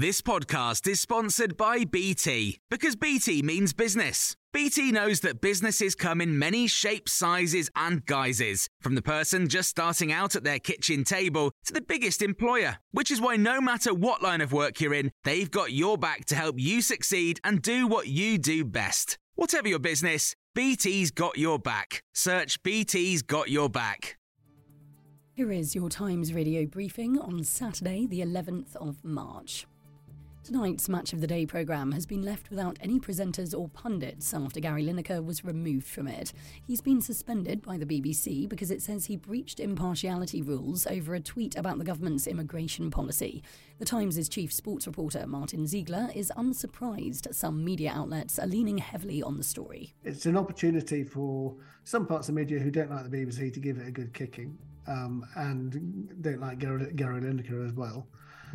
This podcast is sponsored by BT because BT means business. BT knows that businesses come in many shapes, sizes, and guises, from the person just starting out at their kitchen table to the biggest employer, which is why no matter what line of work you're in, they've got your back to help you succeed and do what you do best. Whatever your business, BT's got your back. Search BT's got your back. Here is your Times radio briefing on Saturday, the 11th of March. Tonight's Match of the Day programme has been left without any presenters or pundits after Gary Lineker was removed from it. He's been suspended by the BBC because it says he breached impartiality rules over a tweet about the government's immigration policy. The Times' chief sports reporter, Martin Ziegler, is unsurprised some media outlets are leaning heavily on the story. It's an opportunity for some parts of media who don't like the BBC to give it a good kicking um, and don't like Gary, Gary Lineker as well.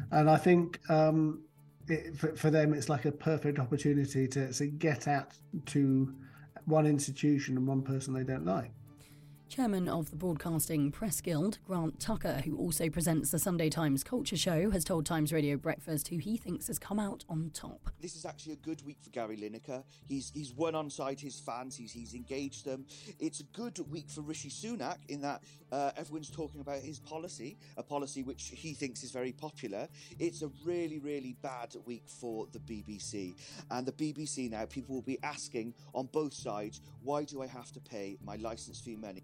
And I think um, it, for, for them, it's like a perfect opportunity to, to get at to one institution and one person they don't like. Chairman of the Broadcasting Press Guild, Grant Tucker, who also presents the Sunday Times Culture Show, has told Times Radio Breakfast who he thinks has come out on top. This is actually a good week for Gary Lineker. He's he's won on side his fans. He's he's engaged them. It's a good week for Rishi Sunak in that uh, everyone's talking about his policy, a policy which he thinks is very popular. It's a really really bad week for the BBC and the BBC now. People will be asking on both sides, why do I have to pay my licence fee money?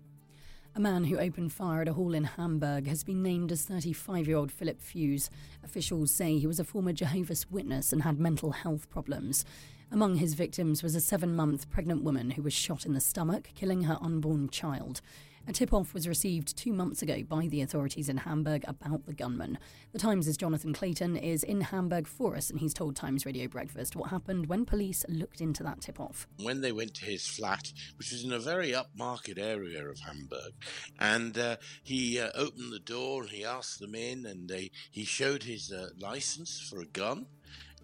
A man who opened fire at a hall in Hamburg has been named as 35 year old Philip Fusz. Officials say he was a former Jehovah's Witness and had mental health problems. Among his victims was a seven month pregnant woman who was shot in the stomach, killing her unborn child. A tip off was received two months ago by the authorities in Hamburg about the gunman. The Times' Jonathan Clayton is in Hamburg for us, and he's told Times Radio Breakfast what happened when police looked into that tip off. When they went to his flat, which was in a very upmarket area of Hamburg, and uh, he uh, opened the door and he asked them in, and they, he showed his uh, license for a gun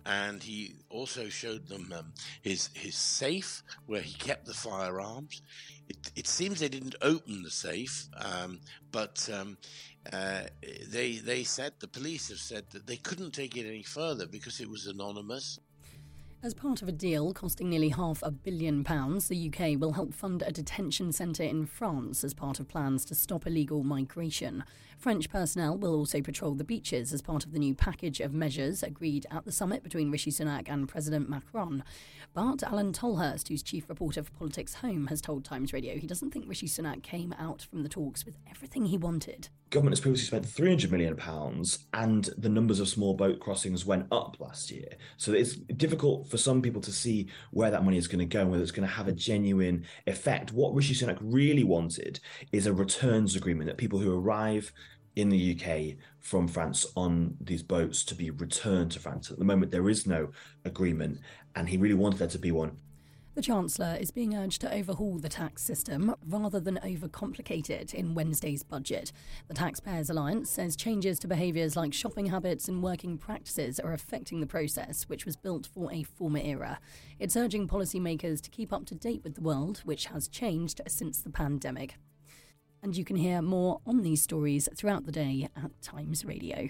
and he also showed them um, his his safe where he kept the firearms. It, it seems they didn't open the safe, um, but um, uh, they they said the police have said that they couldn't take it any further because it was anonymous. As part of a deal costing nearly half a billion pounds, the UK will help fund a detention centre in France as part of plans to stop illegal migration. French personnel will also patrol the beaches as part of the new package of measures agreed at the summit between Rishi Sunak and President Macron. But Alain Tolhurst, who's chief reporter for Politics Home, has told Times Radio he doesn't think Rishi Sunak came out from the talks with everything he wanted. Government has previously spent 300 million pounds and the numbers of small boat crossings went up last year. So it's difficult for some people to see where that money is going to go and whether it's going to have a genuine effect. What Rishi Sunak really wanted is a returns agreement that people who arrive in the UK from France on these boats to be returned to France. At the moment, there is no agreement, and he really wanted there to be one. The Chancellor is being urged to overhaul the tax system rather than overcomplicate it in Wednesday's budget. The Taxpayers Alliance says changes to behaviours like shopping habits and working practices are affecting the process, which was built for a former era. It's urging policymakers to keep up to date with the world, which has changed since the pandemic. And you can hear more on these stories throughout the day at Times Radio.